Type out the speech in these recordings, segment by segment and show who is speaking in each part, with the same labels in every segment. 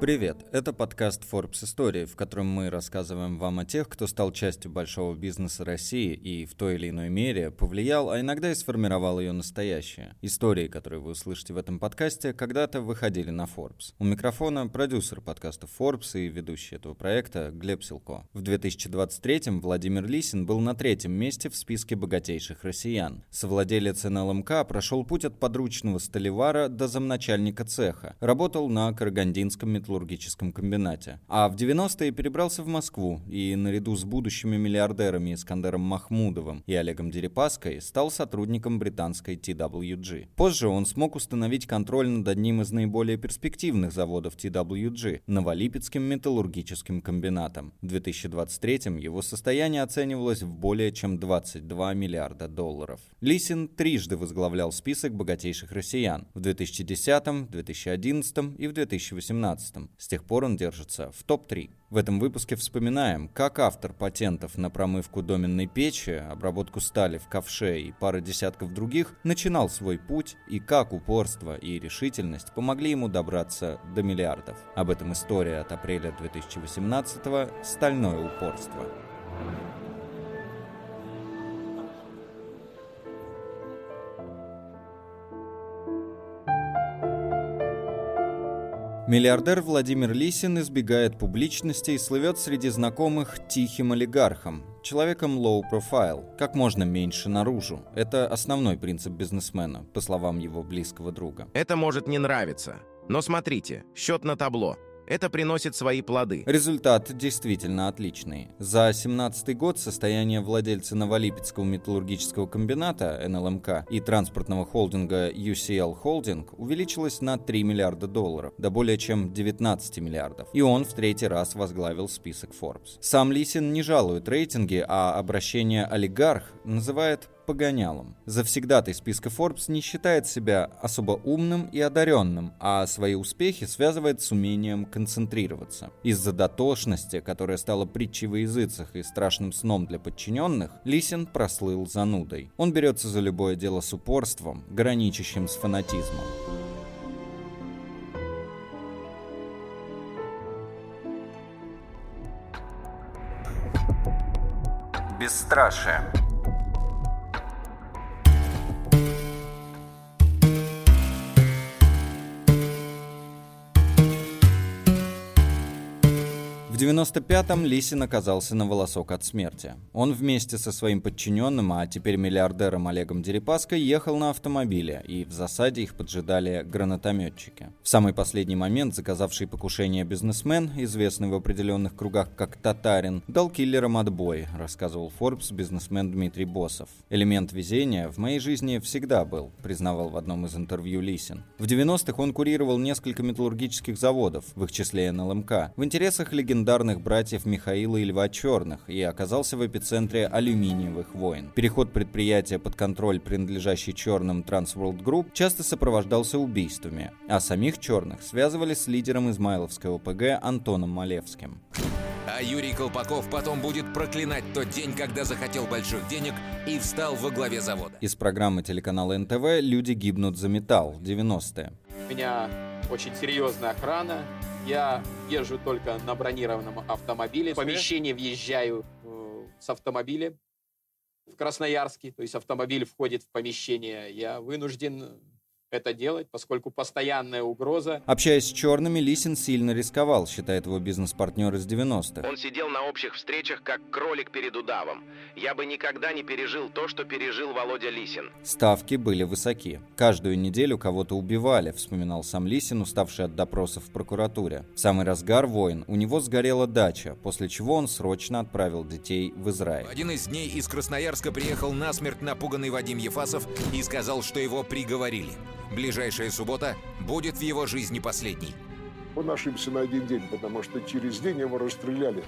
Speaker 1: Привет, это подкаст Forbes Истории, в котором мы рассказываем вам о тех, кто стал частью большого бизнеса России и в той или иной мере повлиял, а иногда и сформировал ее настоящее. Истории, которые вы услышите в этом подкасте, когда-то выходили на Forbes. У микрофона продюсер подкаста Forbes и ведущий этого проекта Глеб Силко. В 2023-м Владимир Лисин был на третьем месте в списке богатейших россиян. Совладелец НЛМК прошел путь от подручного столевара до замначальника цеха. Работал на Карагандинском металлургическом металлургическом комбинате. А в 90-е перебрался в Москву и наряду с будущими миллиардерами Искандером Махмудовым и Олегом Дерипаской стал сотрудником британской TWG. Позже он смог установить контроль над одним из наиболее перспективных заводов TWG – Новолипецким металлургическим комбинатом. В 2023-м его состояние оценивалось в более чем 22 миллиарда долларов. Лисин трижды возглавлял список богатейших россиян в 2010, 2011 и в 2018 подкастом. С тех пор он держится в топ-3. В этом выпуске вспоминаем, как автор патентов на промывку доменной печи, обработку стали в ковше и пары десятков других начинал свой путь и как упорство и решительность помогли ему добраться до миллиардов. Об этом история от апреля 2018 «Стальное упорство». Миллиардер Владимир Лисин избегает публичности и слывет среди знакомых тихим олигархом, человеком low profile, как можно меньше наружу. Это основной принцип бизнесмена, по словам его близкого друга.
Speaker 2: Это может не нравиться, но смотрите, счет на табло – это приносит свои плоды.
Speaker 1: Результат действительно отличный. За 2017 год состояние владельца Новолипецкого металлургического комбината НЛМК и транспортного холдинга UCL Holding увеличилось на 3 миллиарда долларов, до более чем 19 миллиардов. И он в третий раз возглавил список Forbes. Сам Лисин не жалует рейтинги, а обращение «олигарх» называет погонялом. Завсегдатый списка Forbes не считает себя особо умным и одаренным, а свои успехи связывает с умением концентрироваться. Из-за дотошности, которая стала притчей во языцах и страшным сном для подчиненных, Лисин прослыл занудой. Он берется за любое дело с упорством, граничащим с фанатизмом. Бесстрашие. 95-м Лисин оказался на волосок от смерти. Он вместе со своим подчиненным, а теперь миллиардером Олегом Дерипаской, ехал на автомобиле, и в засаде их поджидали гранатометчики. В самый последний момент заказавший покушение бизнесмен, известный в определенных кругах как Татарин, дал киллерам отбой, рассказывал Forbes бизнесмен Дмитрий Босов. «Элемент везения в моей жизни всегда был», признавал в одном из интервью Лисин. В 90-х он курировал несколько металлургических заводов, в их числе НЛМК, в интересах легендарных легендарных братьев Михаила и Льва Черных и оказался в эпицентре алюминиевых войн. Переход предприятия под контроль, принадлежащий черным Transworld Group, часто сопровождался убийствами, а самих черных связывали с лидером Измайловской ОПГ Антоном Малевским.
Speaker 3: А Юрий Колпаков потом будет проклинать тот день, когда захотел больших денег и встал во главе завода.
Speaker 1: Из программы телеканала НТВ «Люди гибнут за металл» 90-е.
Speaker 4: У меня очень серьезная охрана, я езжу только на бронированном автомобиле. В помещение въезжаю э, с автомобиля в Красноярске. То есть автомобиль входит в помещение. Я вынужден это делать, поскольку постоянная угроза.
Speaker 1: Общаясь с черными, Лисин сильно рисковал, считает его бизнес-партнер из 90-х.
Speaker 2: Он сидел на общих встречах, как кролик перед удавом. Я бы никогда не пережил то, что пережил Володя Лисин.
Speaker 1: Ставки были высоки. Каждую неделю кого-то убивали, вспоминал сам Лисин, уставший от допросов в прокуратуре. В самый разгар войн у него сгорела дача, после чего он срочно отправил детей в Израиль. В
Speaker 3: один из дней из Красноярска приехал насмерть напуганный Вадим Ефасов и сказал, что его приговорили. Ближайшая суббота будет в его жизни последней.
Speaker 5: Он ошибся на один день, потому что через день его расстреляли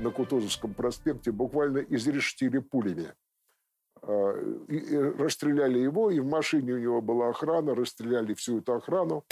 Speaker 5: на Кутузовском проспекте, буквально изрештили пулями. А, и расстреляли его, и в машине у него была охрана, расстреляли всю эту охрану.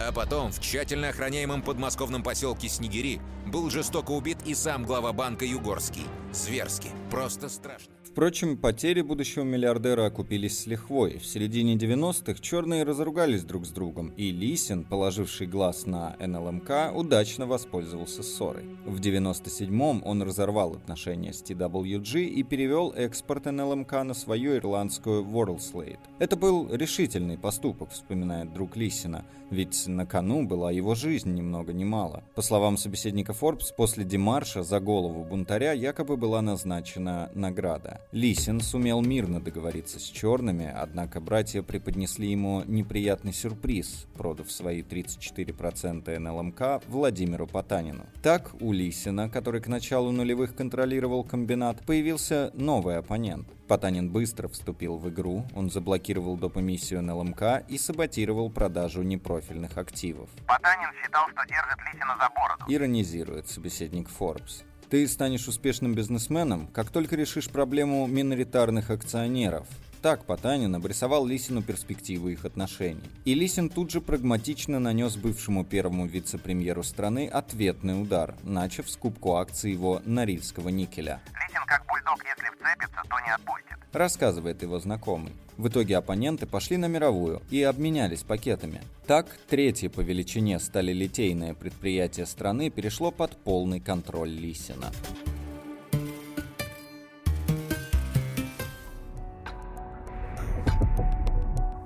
Speaker 3: А потом в тщательно охраняемом подмосковном поселке Снегири был жестоко убит и сам глава банка Югорский. Зверски. Просто страшно.
Speaker 1: Впрочем, потери будущего миллиардера окупились с лихвой. В середине 90-х черные разругались друг с другом, и Лисин, положивший глаз на НЛМК, удачно воспользовался ссорой. В 97-м он разорвал отношения с TWG и перевел экспорт НЛМК на свою ирландскую WorldSlate. Это был решительный поступок, вспоминает друг Лисина, ведь на кону была его жизнь ни много ни мало. По словам собеседника Forbes, после демарша за голову бунтаря якобы была назначена награда. Лисин сумел мирно договориться с черными, однако братья преподнесли ему неприятный сюрприз, продав свои 34% НЛМК Владимиру Потанину. Так, у Лисина, который к началу нулевых контролировал комбинат, появился новый оппонент. Потанин быстро вступил в игру, он заблокировал допомиссию НЛМК и саботировал продажу непрофильных активов.
Speaker 6: Потанин считал, что держит Лисина за бороду.
Speaker 1: Иронизирует собеседник Forbes. Ты станешь успешным бизнесменом, как только решишь проблему миноритарных акционеров. Так Потанин обрисовал Лисину перспективу их отношений. И Лисин тут же прагматично нанес бывшему первому вице-премьеру страны ответный удар, начав скупку акций его Норильского никеля.
Speaker 6: Лисин как бульдог, если вцепится, то не отпустит.
Speaker 1: Рассказывает его знакомый. В итоге оппоненты пошли на мировую и обменялись пакетами. Так, третье по величине стали литейное предприятие страны перешло под полный контроль Лисина.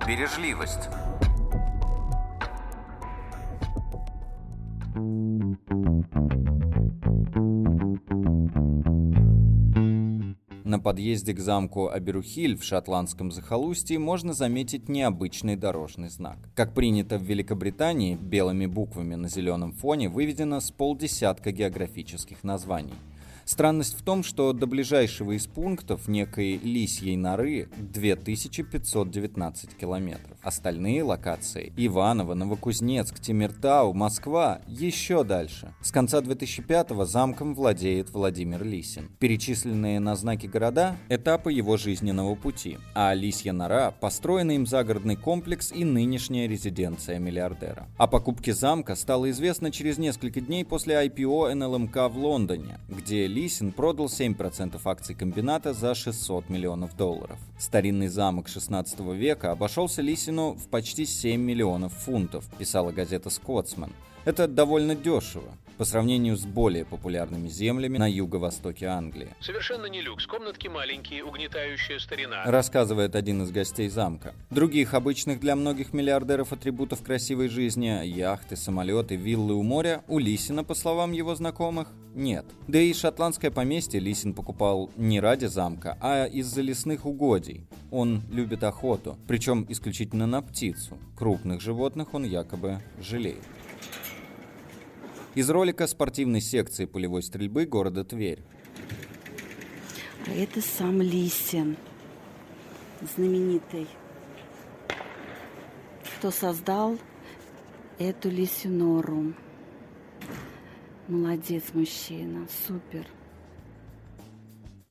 Speaker 3: Бережливость.
Speaker 1: На подъезде к замку Аберухиль в шотландском захолустье можно заметить необычный дорожный знак. Как принято в Великобритании, белыми буквами на зеленом фоне выведено с полдесятка географических названий – Странность в том, что до ближайшего из пунктов некой Лисьей норы 2519 километров. Остальные локации – Иваново, Новокузнецк, Тимиртау, Москва – еще дальше. С конца 2005-го замком владеет Владимир Лисин. Перечисленные на знаке города – этапы его жизненного пути, а Лисья нора – построенный им загородный комплекс и нынешняя резиденция миллиардера. О покупке замка стало известно через несколько дней после IPO НЛМК в Лондоне, где Лисин продал 7% акций комбината за 600 миллионов долларов. Старинный замок 16 века обошелся Лисину в почти 7 миллионов фунтов, писала газета «Скотсман». Это довольно дешево по сравнению с более популярными землями на юго-востоке Англии.
Speaker 7: Совершенно не люкс. Комнатки маленькие, угнетающая старина.
Speaker 1: Рассказывает один из гостей замка. Других обычных для многих миллиардеров атрибутов красивой жизни – яхты, самолеты, виллы у моря – у Лисина, по словам его знакомых, нет. Да и шотландское поместье Лисин покупал не ради замка, а из-за лесных угодий. Он любит охоту, причем исключительно на птицу. Крупных животных он якобы жалеет. Из ролика спортивной секции полевой стрельбы города Тверь.
Speaker 8: А это сам Лисин, знаменитый. Кто создал эту лисинору. Молодец мужчина, супер.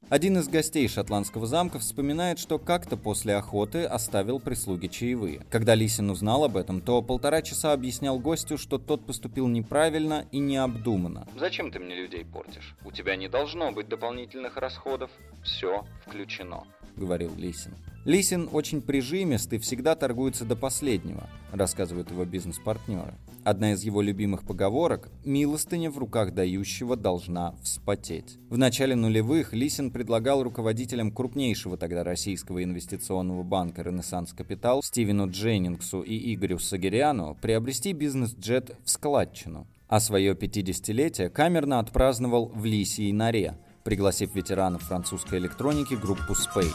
Speaker 1: Один из гостей шотландского замка вспоминает, что как-то после охоты оставил прислуге чаевые. Когда Лисин узнал об этом, то полтора часа объяснял гостю, что тот поступил неправильно и необдуманно. «Зачем ты мне людей портишь? У тебя не должно быть дополнительных расходов. Все включено», — говорил Лисин. Лисин очень прижимист и всегда торгуется до последнего, рассказывают его бизнес-партнеры. Одна из его любимых поговорок – «милостыня в руках дающего должна вспотеть». В начале нулевых Лисин предлагал руководителям крупнейшего тогда российского инвестиционного банка «Ренессанс Капитал» Стивену Дженнингсу и Игорю Сагиряну приобрести бизнес-джет в складчину. А свое 50-летие камерно отпраздновал в Лисии норе, пригласив ветеранов французской электроники группу Space.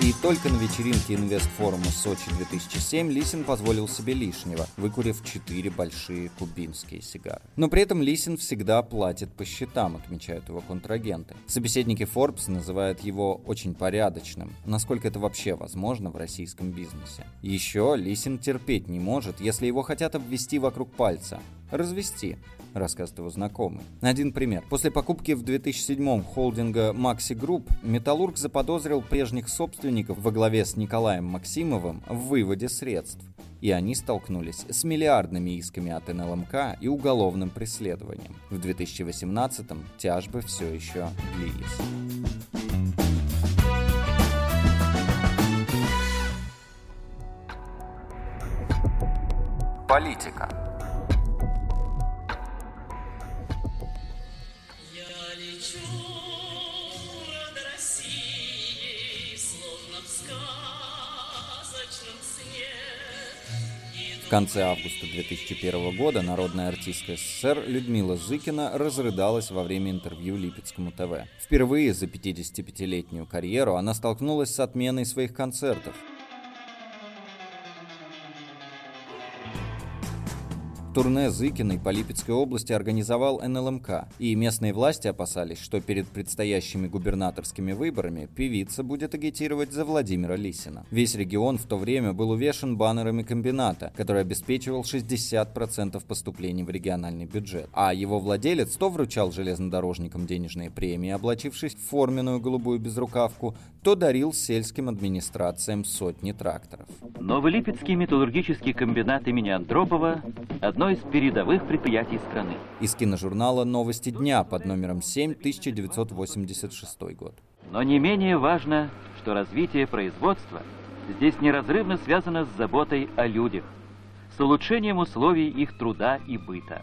Speaker 1: И только на вечеринке инвестфорума Сочи 2007 Лисин позволил себе лишнего, выкурив четыре большие кубинские сигары. Но при этом Лисин всегда платит по счетам, отмечают его контрагенты. Собеседники Forbes называют его очень порядочным, насколько это вообще возможно в российском бизнесе. Еще Лисин терпеть не может, если его хотят обвести вокруг пальца. Развести, рассказывает его знакомый. Один пример. После покупки в 2007-м холдинга Maxi Group Металлург заподозрил прежних собственников во главе с Николаем Максимовым в выводе средств. и они столкнулись с миллиардными исками от НЛМК и уголовным преследованием. В 2018-м тяжбы все еще длились. Политика. Конце августа 2001 года народная артистка СССР Людмила Зыкина разрыдалась во время интервью Липецкому ТВ. Впервые за 55-летнюю карьеру она столкнулась с отменой своих концертов – Турне Зыкиной по Липецкой области организовал НЛМК, и местные власти опасались, что перед предстоящими губернаторскими выборами певица будет агитировать за Владимира Лисина. Весь регион в то время был увешан баннерами комбината, который обеспечивал 60% поступлений в региональный бюджет, а его владелец то вручал железнодорожникам денежные премии, облачившись в форменную голубую безрукавку, то дарил сельским администрациям сотни тракторов.
Speaker 9: Новолипецкий металлургический комбинат имени Андропова – одно одно из передовых предприятий страны.
Speaker 1: Из киножурнала «Новости дня» под номером 7, 1986 год.
Speaker 9: Но не менее важно, что развитие производства здесь неразрывно связано с заботой о людях, с улучшением условий их труда и быта.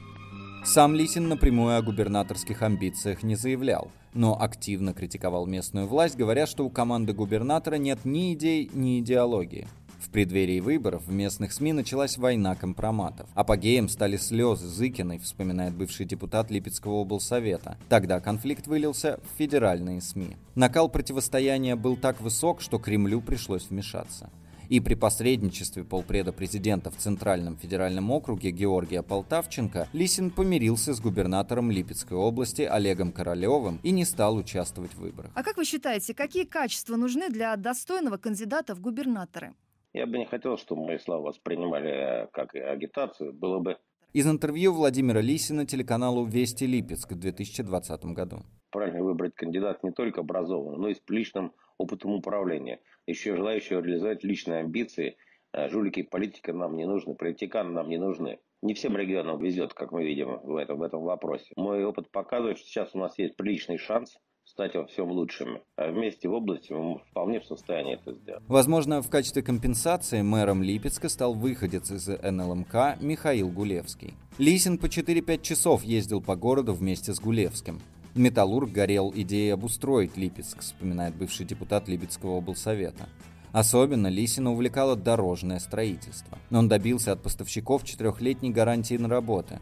Speaker 1: Сам Лисин напрямую о губернаторских амбициях не заявлял, но активно критиковал местную власть, говоря, что у команды губернатора нет ни идей, ни идеологии. В преддверии выборов в местных СМИ началась война компроматов. Апогеем стали слезы Зыкиной, вспоминает бывший депутат Липецкого облсовета. Тогда конфликт вылился в федеральные СМИ. Накал противостояния был так высок, что Кремлю пришлось вмешаться. И при посредничестве полпреда президента в Центральном федеральном округе Георгия Полтавченко Лисин помирился с губернатором Липецкой области Олегом Королевым и не стал участвовать в выборах.
Speaker 10: А как вы считаете, какие качества нужны для достойного кандидата в губернаторы?
Speaker 11: Я бы не хотел, чтобы мои слова воспринимали э, как агитацию. Было бы...
Speaker 1: Из интервью Владимира Лисина телеканалу «Вести Липецк» в 2020 году.
Speaker 11: Правильно выбрать кандидат не только образованный, но и с личным опытом управления. Еще желающего реализовать личные амбиции. Э, жулики политика нам не нужны, политиканы нам не нужны. Не всем регионам везет, как мы видим в этом, в этом вопросе. Мой опыт показывает, что сейчас у нас есть приличный шанс стать во всем лучшими. А вместе в области мы вполне в состоянии это сделать.
Speaker 1: Возможно, в качестве компенсации мэром Липецка стал выходец из НЛМК Михаил Гулевский. Лисин по 4-5 часов ездил по городу вместе с Гулевским. Металлург горел идеей обустроить Липецк, вспоминает бывший депутат Липецкого облсовета. Особенно Лисина увлекало дорожное строительство. Он добился от поставщиков четырехлетней гарантии на работы.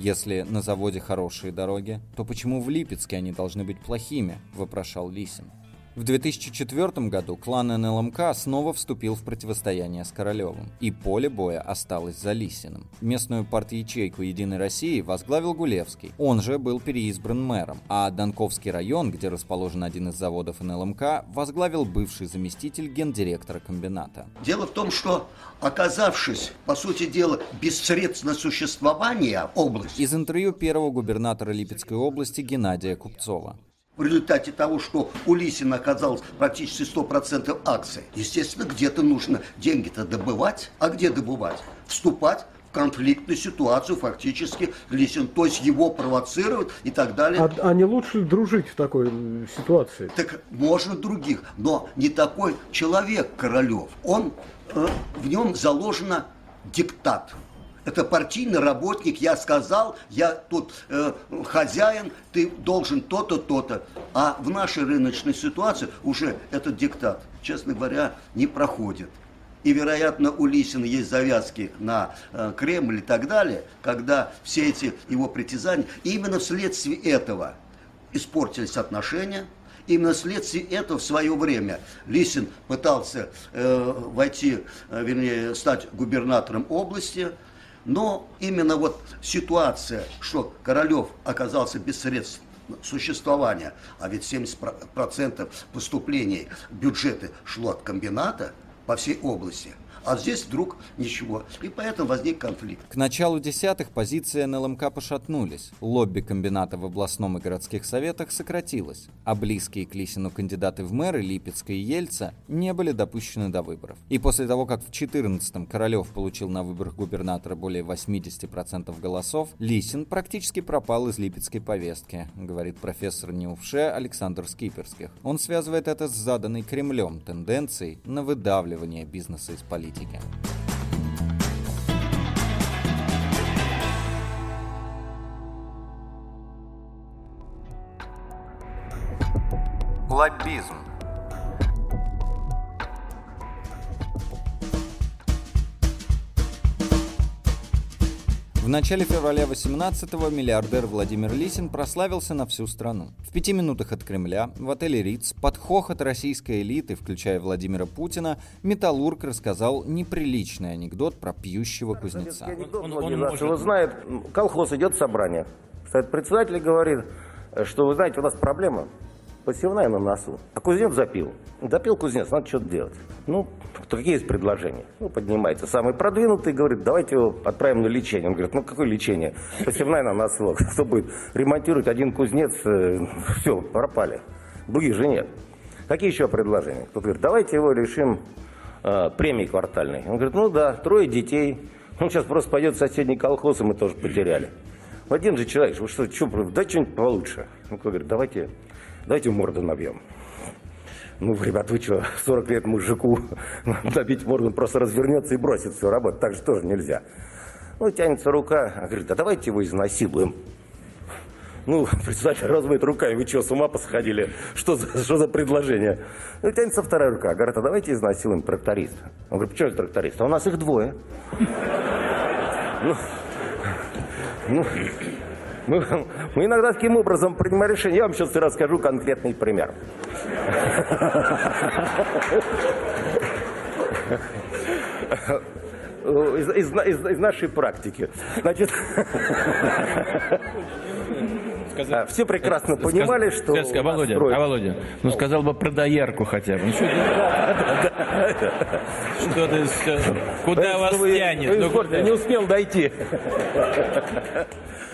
Speaker 1: Если на заводе хорошие дороги, то почему в Липецке они должны быть плохими, вопрошал Лисин. В 2004 году клан НЛМК снова вступил в противостояние с Королевым, и поле боя осталось за Лисиным. Местную парт-ячейку «Единой России» возглавил Гулевский. Он же был переизбран мэром, а Донковский район, где расположен один из заводов НЛМК, возглавил бывший заместитель гендиректора комбината.
Speaker 12: Дело в том, что оказавшись, по сути дела, без средств на существование области...
Speaker 1: Из интервью первого губернатора Липецкой области Геннадия Купцова
Speaker 12: в результате того, что у Лисина оказалось практически 100% акций. Естественно, где-то нужно деньги-то добывать. А где добывать? Вступать в конфликтную ситуацию фактически Лисин, то есть его провоцировать и так далее.
Speaker 13: А, а не лучше дружить в такой ситуации?
Speaker 12: Так можно других, но не такой человек Королев. Он, э, в нем заложено диктат это партийный работник, я сказал, я тут э, хозяин, ты должен то-то, то-то. А в нашей рыночной ситуации уже этот диктат, честно говоря, не проходит. И, вероятно, у Лисина есть завязки на э, Кремль и так далее, когда все эти его притязания, именно вследствие этого испортились отношения, Именно вследствие этого в свое время Лисин пытался э, войти, э, вернее, стать губернатором области, но именно вот ситуация, что Королев оказался без средств существования, а ведь 70% поступлений бюджета шло от комбината по всей области, А здесь вдруг ничего. И поэтому возник конфликт.
Speaker 1: К началу десятых позиции НЛМК пошатнулись. Лобби комбината в областном и городских советах сократилось, а близкие к Лисину кандидаты в мэры Липецка и Ельца не были допущены до выборов. И после того, как в 14-м Королев получил на выборах губернатора более 80% голосов, Лисин практически пропал из липецкой повестки, говорит профессор НИУФШЕ Александр Скиперских. Он связывает это с заданной Кремлем тенденцией на выдавливание бизнеса из политики. Лоббизм начале февраля 18-го миллиардер Владимир Лисин прославился на всю страну. В пяти минутах от Кремля, в отеле Риц, под хохот российской элиты, включая Владимира Путина, Металлург рассказал неприличный анекдот про пьющего кузнеца.
Speaker 14: Он, он, он может... Вы знает, колхоз идет собрание. Стоит председатель говорит, что вы знаете, у нас проблема посевная на носу. А кузнец запил. Допил кузнец, надо что-то делать. Ну, какие есть предложения? Ну, поднимается самый продвинутый, говорит, давайте его отправим на лечение. Он говорит, ну, какое лечение? Посевная на носу. Что будет? Ремонтировать один кузнец, э, все, пропали. Других же нет. Какие еще предложения? Кто говорит, давайте его решим э, квартальной. Он говорит, ну да, трое детей. Он сейчас просто пойдет в соседний колхоз, и мы тоже потеряли. Один же человек, вы что, что, дай что-нибудь получше. Он говорит, давайте Давайте морду набьем. Ну, ребят, вы что, 40 лет мужику набить морду, просто развернется и бросит всю работу. Так же тоже нельзя. Ну, тянется рука, а говорит, а давайте его изнасилуем. Ну, председатель разводит руками, вы что, с ума посходили? Что за, что за предложение? Ну, тянется вторая рука, говорит, а давайте изнасилуем тракториста. Он говорит, почему же тракторист? А у нас их двое. Ну, ну, мы, мы иногда таким образом принимаем решение. Я вам сейчас расскажу конкретный пример. Из, из, из, из нашей практики. Значит, сказал, все прекрасно сказ, понимали, сказ, что...
Speaker 15: Сказ, а Володя, а Володя, ну сказал бы про доярку хотя бы. Ну, что ты, куда вас тянет?
Speaker 14: Ну, не успел дойти.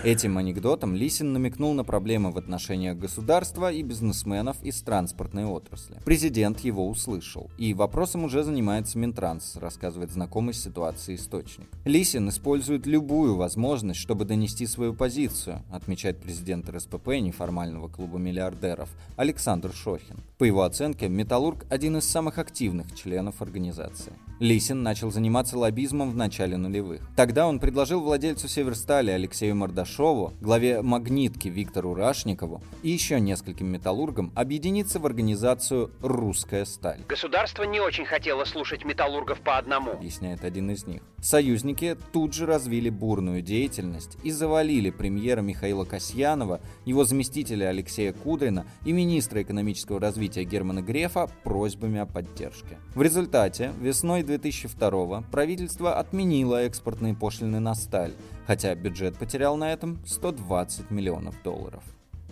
Speaker 1: Этим анекдотом Лисин намекнул на проблемы в отношениях государства и бизнесменов из транспортной отрасли. Президент его услышал, и вопросом уже занимается Минтранс, рассказывает знакомый с ситуацией источник. Лисин использует любую возможность, чтобы донести свою позицию, отмечает президент РСПП неформального клуба миллиардеров Александр Шохин. По его оценке, Металлург – один из самых активных членов организации. Лисин начал заниматься лоббизмом в начале нулевых. Тогда он предложил владельцу Северстали Алексею Мордашову, главе «Магнитки» Виктору Рашникову и еще нескольким металлургам объединиться в организацию «Русская сталь».
Speaker 2: Государство не очень хотело слушать металлургов по одному,
Speaker 1: объясняет один из них. Союзники тут же развили бурную деятельность и завалили премьера Михаила Касьянова, его заместителя Алексея Кудрина и министра экономического развития Германа Грефа просьбами о поддержке. В результате весной 2002 правительство отменило экспортные пошлины на сталь, хотя бюджет потерял на этом 120 миллионов долларов.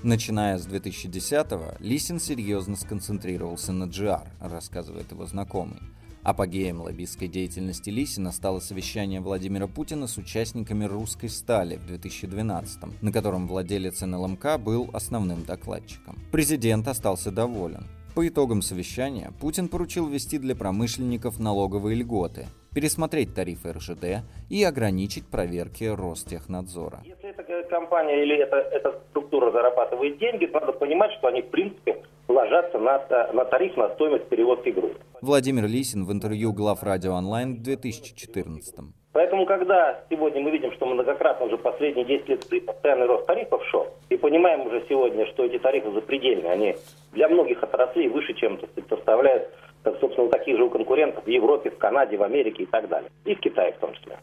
Speaker 1: Начиная с 2010-го, Лисин серьезно сконцентрировался на GR, рассказывает его знакомый. Апогеем лоббистской деятельности Лисина стало совещание Владимира Путина с участниками «Русской стали» в 2012 на котором владелец НЛМК был основным докладчиком. Президент остался доволен. По итогам совещания Путин поручил ввести для промышленников налоговые льготы, пересмотреть тарифы РЖД и ограничить проверки Ростехнадзора.
Speaker 14: Если эта компания или эта, эта структура зарабатывает деньги, надо понимать, что они в принципе ложатся на, на тариф на стоимость перевозки груза.
Speaker 1: Владимир Лисин в интервью глав радио онлайн в 2014
Speaker 14: Поэтому, когда сегодня мы видим, что многократно уже последние 10 лет постоянный рост тарифов шел, и понимаем уже сегодня, что эти тарифы запредельные, они для многих отраслей выше, чем составляют, как, собственно, таких же у конкурентов в Европе, в Канаде, в Америке и так далее. И в Китае в том числе.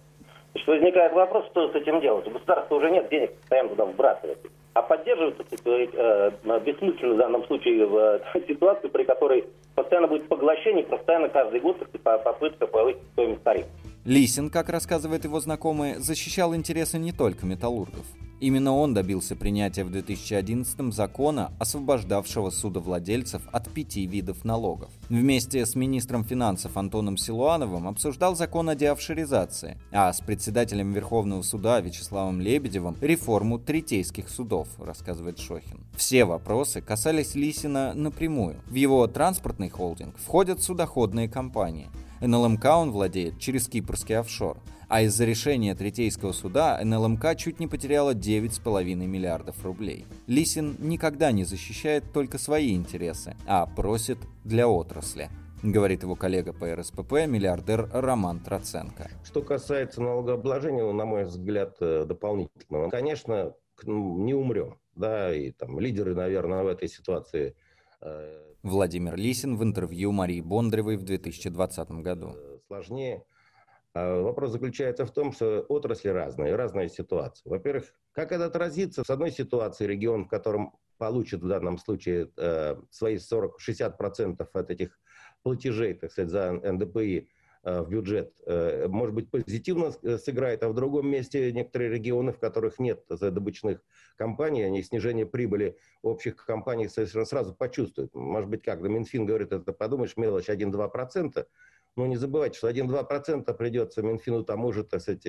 Speaker 14: Значит, возникает вопрос, что с этим делать. У государства уже нет денег постоянно туда вбрасывать. А поддерживать э, бессмысленно в данном случае в э, ситуацию, при которой постоянно будет поглощение, постоянно каждый год попытка повысить стоимость тарифа.
Speaker 1: Лисин, как рассказывает его знакомый, защищал интересы не только металлургов. Именно он добился принятия в 2011 закона, освобождавшего судовладельцев от пяти видов налогов. Вместе с министром финансов Антоном Силуановым обсуждал закон о деофшоризации, а с председателем Верховного суда Вячеславом Лебедевым реформу третейских судов, рассказывает Шохин. Все вопросы касались Лисина напрямую. В его транспортный холдинг входят судоходные компании. НЛМК он владеет через кипрский офшор. А из-за решения Третейского суда НЛМК чуть не потеряла 9,5 миллиардов рублей. Лисин никогда не защищает только свои интересы, а просит для отрасли говорит его коллега по РСПП, миллиардер Роман Троценко.
Speaker 16: Что касается налогообложения, ну, на мой взгляд, э, дополнительного, конечно, ну, не умрем. Да, и там лидеры, наверное, в этой ситуации
Speaker 1: э, Владимир Лисин в интервью Марии Бондаревой в 2020 году.
Speaker 16: Э, сложнее. А вопрос заключается в том, что отрасли разные, разная ситуация. Во-первых, как это отразится? С одной ситуации регион, в котором получит в данном случае э, свои 40-60% от этих платежей, так сказать, за НДПИ э, в бюджет, э, может быть, позитивно э, сыграет, а в другом месте некоторые регионы, в которых нет добычных компаний, они снижение прибыли общих компаний совершенно сразу почувствуют. Может быть, как Минфин говорит, это подумаешь, мелочь 1-2%, но не забывайте, что 1-2% придется Минфину тому же, так сказать,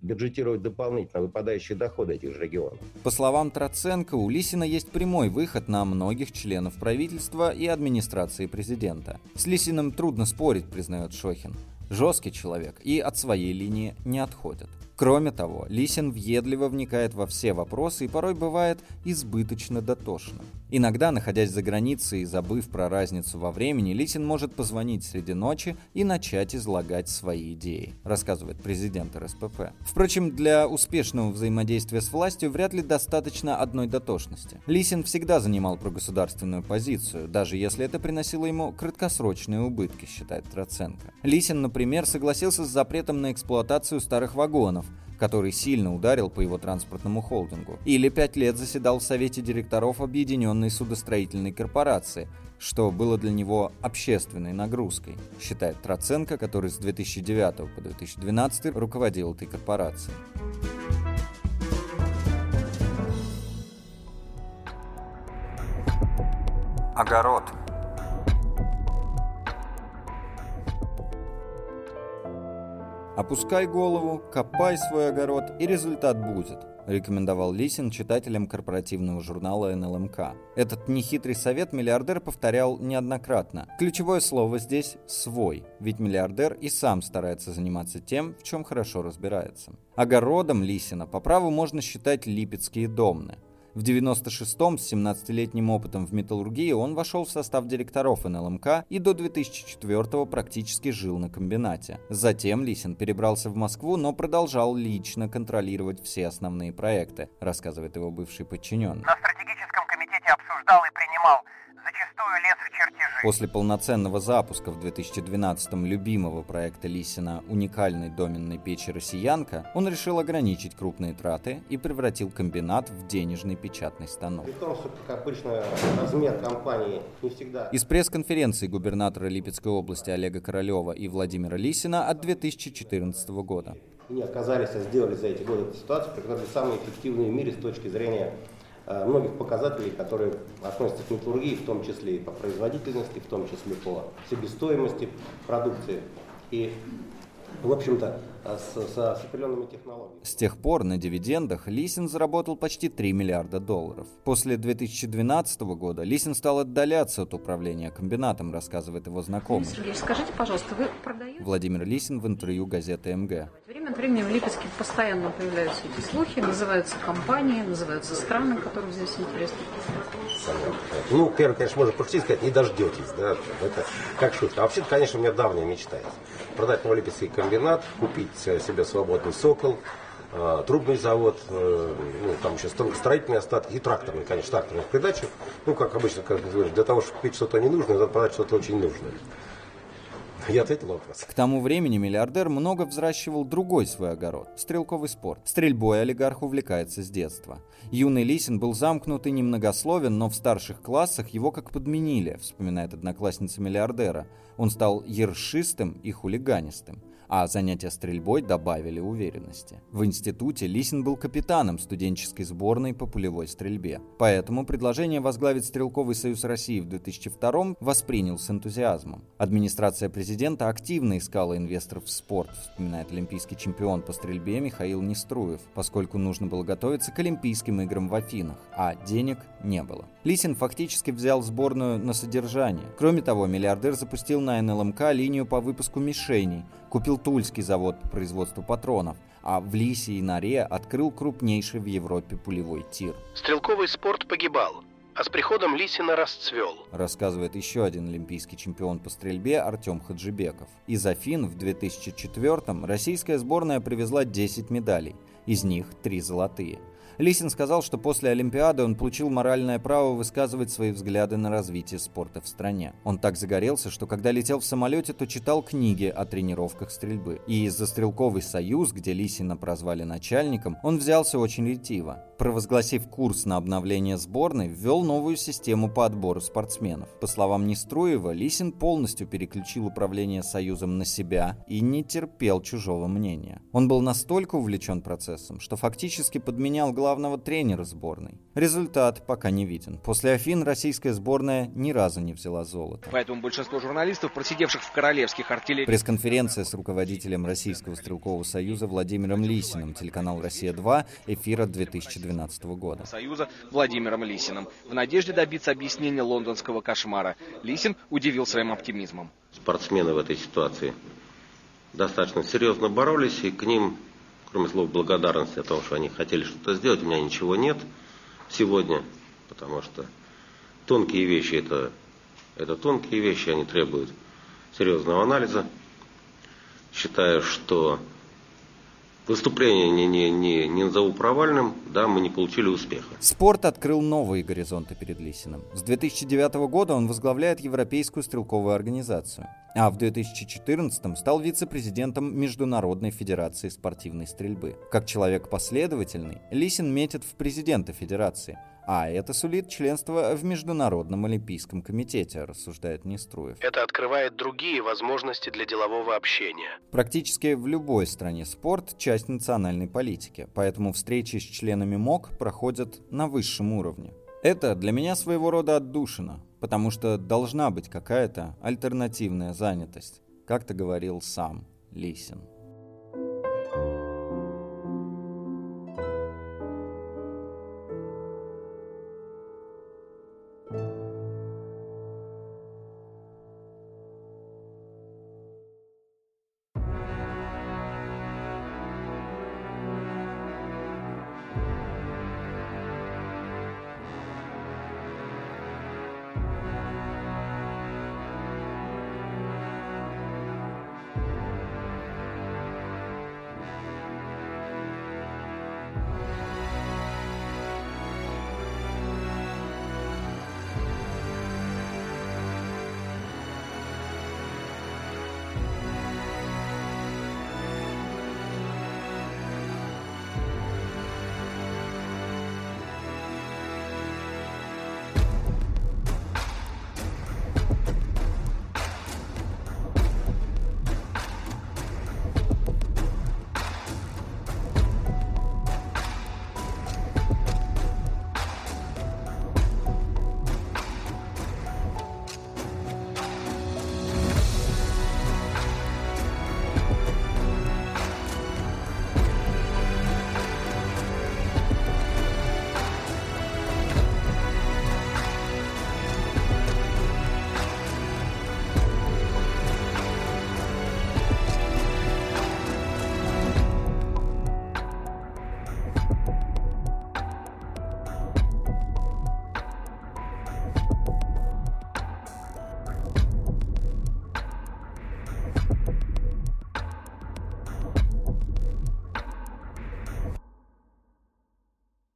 Speaker 16: бюджетировать дополнительно выпадающие доходы этих же регионов.
Speaker 1: По словам Троценко, у Лисина есть прямой выход на многих членов правительства и администрации президента. С Лисиным трудно спорить, признает Шохин. Жесткий человек и от своей линии не отходит. Кроме того, Лисин въедливо вникает во все вопросы и порой бывает избыточно дотошным. Иногда, находясь за границей и забыв про разницу во времени, Лисин может позвонить среди ночи и начать излагать свои идеи, рассказывает президент РСПП. Впрочем, для успешного взаимодействия с властью вряд ли достаточно одной дотошности. Лисин всегда занимал прогосударственную позицию, даже если это приносило ему краткосрочные убытки, считает Троценко. Лисин, например, согласился с запретом на эксплуатацию старых вагонов, который сильно ударил по его транспортному холдингу. Или пять лет заседал в Совете директоров Объединенной судостроительной корпорации, что было для него общественной нагрузкой, считает Троценко, который с 2009 по 2012 руководил этой корпорацией. Огород – Опускай голову, копай свой огород, и результат будет, рекомендовал Лисин читателям корпоративного журнала НЛМК. Этот нехитрый совет миллиардер повторял неоднократно. Ключевое слово здесь «свой», ведь миллиардер и сам старается заниматься тем, в чем хорошо разбирается. Огородом Лисина по праву можно считать липецкие домны. В 96-м с 17-летним опытом в металлургии он вошел в состав директоров НЛМК и до 2004-го практически жил на комбинате. Затем Лисин перебрался в Москву, но продолжал лично контролировать все основные проекты, рассказывает его бывший подчиненный.
Speaker 6: На стратегическом комитете обсуждал и принимал зачастую лез в чертежи.
Speaker 1: После полноценного запуска в 2012-м любимого проекта Лисина уникальной доменной печи «Россиянка», он решил ограничить крупные траты и превратил комбинат в денежный печатный станок.
Speaker 16: При том, что, как обычно, размер компании не всегда...
Speaker 1: Из пресс-конференции губернатора Липецкой области Олега Королева и Владимира Лисина от 2014 года.
Speaker 16: Не отказались, а сделали за эти годы эту ситуацию, при которой самые эффективные в мире с точки зрения многих показателей, которые относятся к металлургии, в том числе и по производительности, в том числе по себестоимости продукции. И, в общем-то, с, с, с определенными технологиями.
Speaker 1: С тех пор на дивидендах Лисин заработал почти 3 миллиарда долларов. После 2012 года Лисин стал отдаляться от управления комбинатом, рассказывает его знакомый.
Speaker 17: Сергей, скажите, пожалуйста, вы продаете?
Speaker 1: Владимир Лисин в интервью газеты МГ.
Speaker 17: Время от времени в Липецке постоянно появляются эти слухи, называются компании, называются страны, которых здесь интересно.
Speaker 16: Ну, первое, конечно, можно пошутить сказать, не дождетесь, да, это как шутка. А вообще конечно, у меня давняя мечта есть. Продать Новолипецкий комбинат, купить себе свободный «Сокол», э, трубный завод, э, ну, там еще строительные остатки и тракторный, конечно, тракторный в придачу. Ну, как обычно, как для того, чтобы купить что-то ненужное, надо продать что-то очень нужное. Я ответил вопрос.
Speaker 1: К тому времени миллиардер много взращивал другой свой огород – стрелковый спорт. Стрельбой олигарх увлекается с детства. Юный Лисин был замкнут и немногословен, но в старших классах его как подменили, вспоминает одноклассница миллиардера. Он стал ершистым и хулиганистым. А занятия стрельбой добавили уверенности. В институте Лисин был капитаном студенческой сборной по пулевой стрельбе. Поэтому предложение возглавить Стрелковый союз России в 2002 воспринял с энтузиазмом. Администрация президента активно искала инвесторов в спорт, вспоминает олимпийский чемпион по стрельбе Михаил Неструев, поскольку нужно было готовиться к Олимпийским играм в Афинах, а денег не было. Лисин фактически взял сборную на содержание. Кроме того, миллиардер запустил на НЛМК линию по выпуску мишеней, купил Тульский завод по производству патронов, а в Лисе и Норе открыл крупнейший в Европе пулевой тир.
Speaker 7: Стрелковый спорт погибал, а с приходом Лисина расцвел.
Speaker 1: Рассказывает еще один олимпийский чемпион по стрельбе Артем Хаджибеков. Из Афин в 2004-м российская сборная привезла 10 медалей, из них 3 золотые – Лисин сказал, что после Олимпиады он получил моральное право высказывать свои взгляды на развитие спорта в стране. Он так загорелся, что когда летел в самолете, то читал книги о тренировках стрельбы. И из-за Стрелковый союз, где Лисина прозвали начальником, он взялся очень ретиво. Провозгласив курс на обновление сборной, ввел новую систему по отбору спортсменов. По словам Неструева, Лисин полностью переключил управление союзом на себя и не терпел чужого мнения. Он был настолько увлечен процессом, что фактически подменял главного тренера сборной. Результат пока не виден. После Афин российская сборная ни разу не взяла золото.
Speaker 18: Поэтому большинство журналистов, просидевших в королевских артиллериях...
Speaker 1: Пресс-конференция с руководителем Российского стрелкового союза Владимиром Лисиным, телеканал «Россия-2», эфира 2012 года.
Speaker 18: Союза Владимиром Лисиным. В надежде добиться объяснения лондонского кошмара. Лисин удивил своим оптимизмом.
Speaker 11: Спортсмены в этой ситуации достаточно серьезно боролись, и к ним кроме слов благодарности о том, что они хотели что-то сделать, у меня ничего нет сегодня, потому что тонкие вещи это, это тонкие вещи, они требуют серьезного анализа. Считаю, что Выступление не, не, не, не назову провальным, да, мы не получили успеха.
Speaker 1: Спорт открыл новые горизонты перед Лисиным. С 2009 года он возглавляет Европейскую стрелковую организацию, а в 2014 стал вице-президентом Международной Федерации спортивной стрельбы. Как человек последовательный, Лисин метит в президента Федерации – а это сулит членство в Международном Олимпийском комитете, рассуждает Неструев.
Speaker 7: Это открывает другие возможности для делового общения.
Speaker 1: Практически в любой стране спорт – часть национальной политики, поэтому встречи с членами МОК проходят на высшем уровне. Это для меня своего рода отдушина, потому что должна быть какая-то альтернативная занятость, как-то говорил сам Лисин.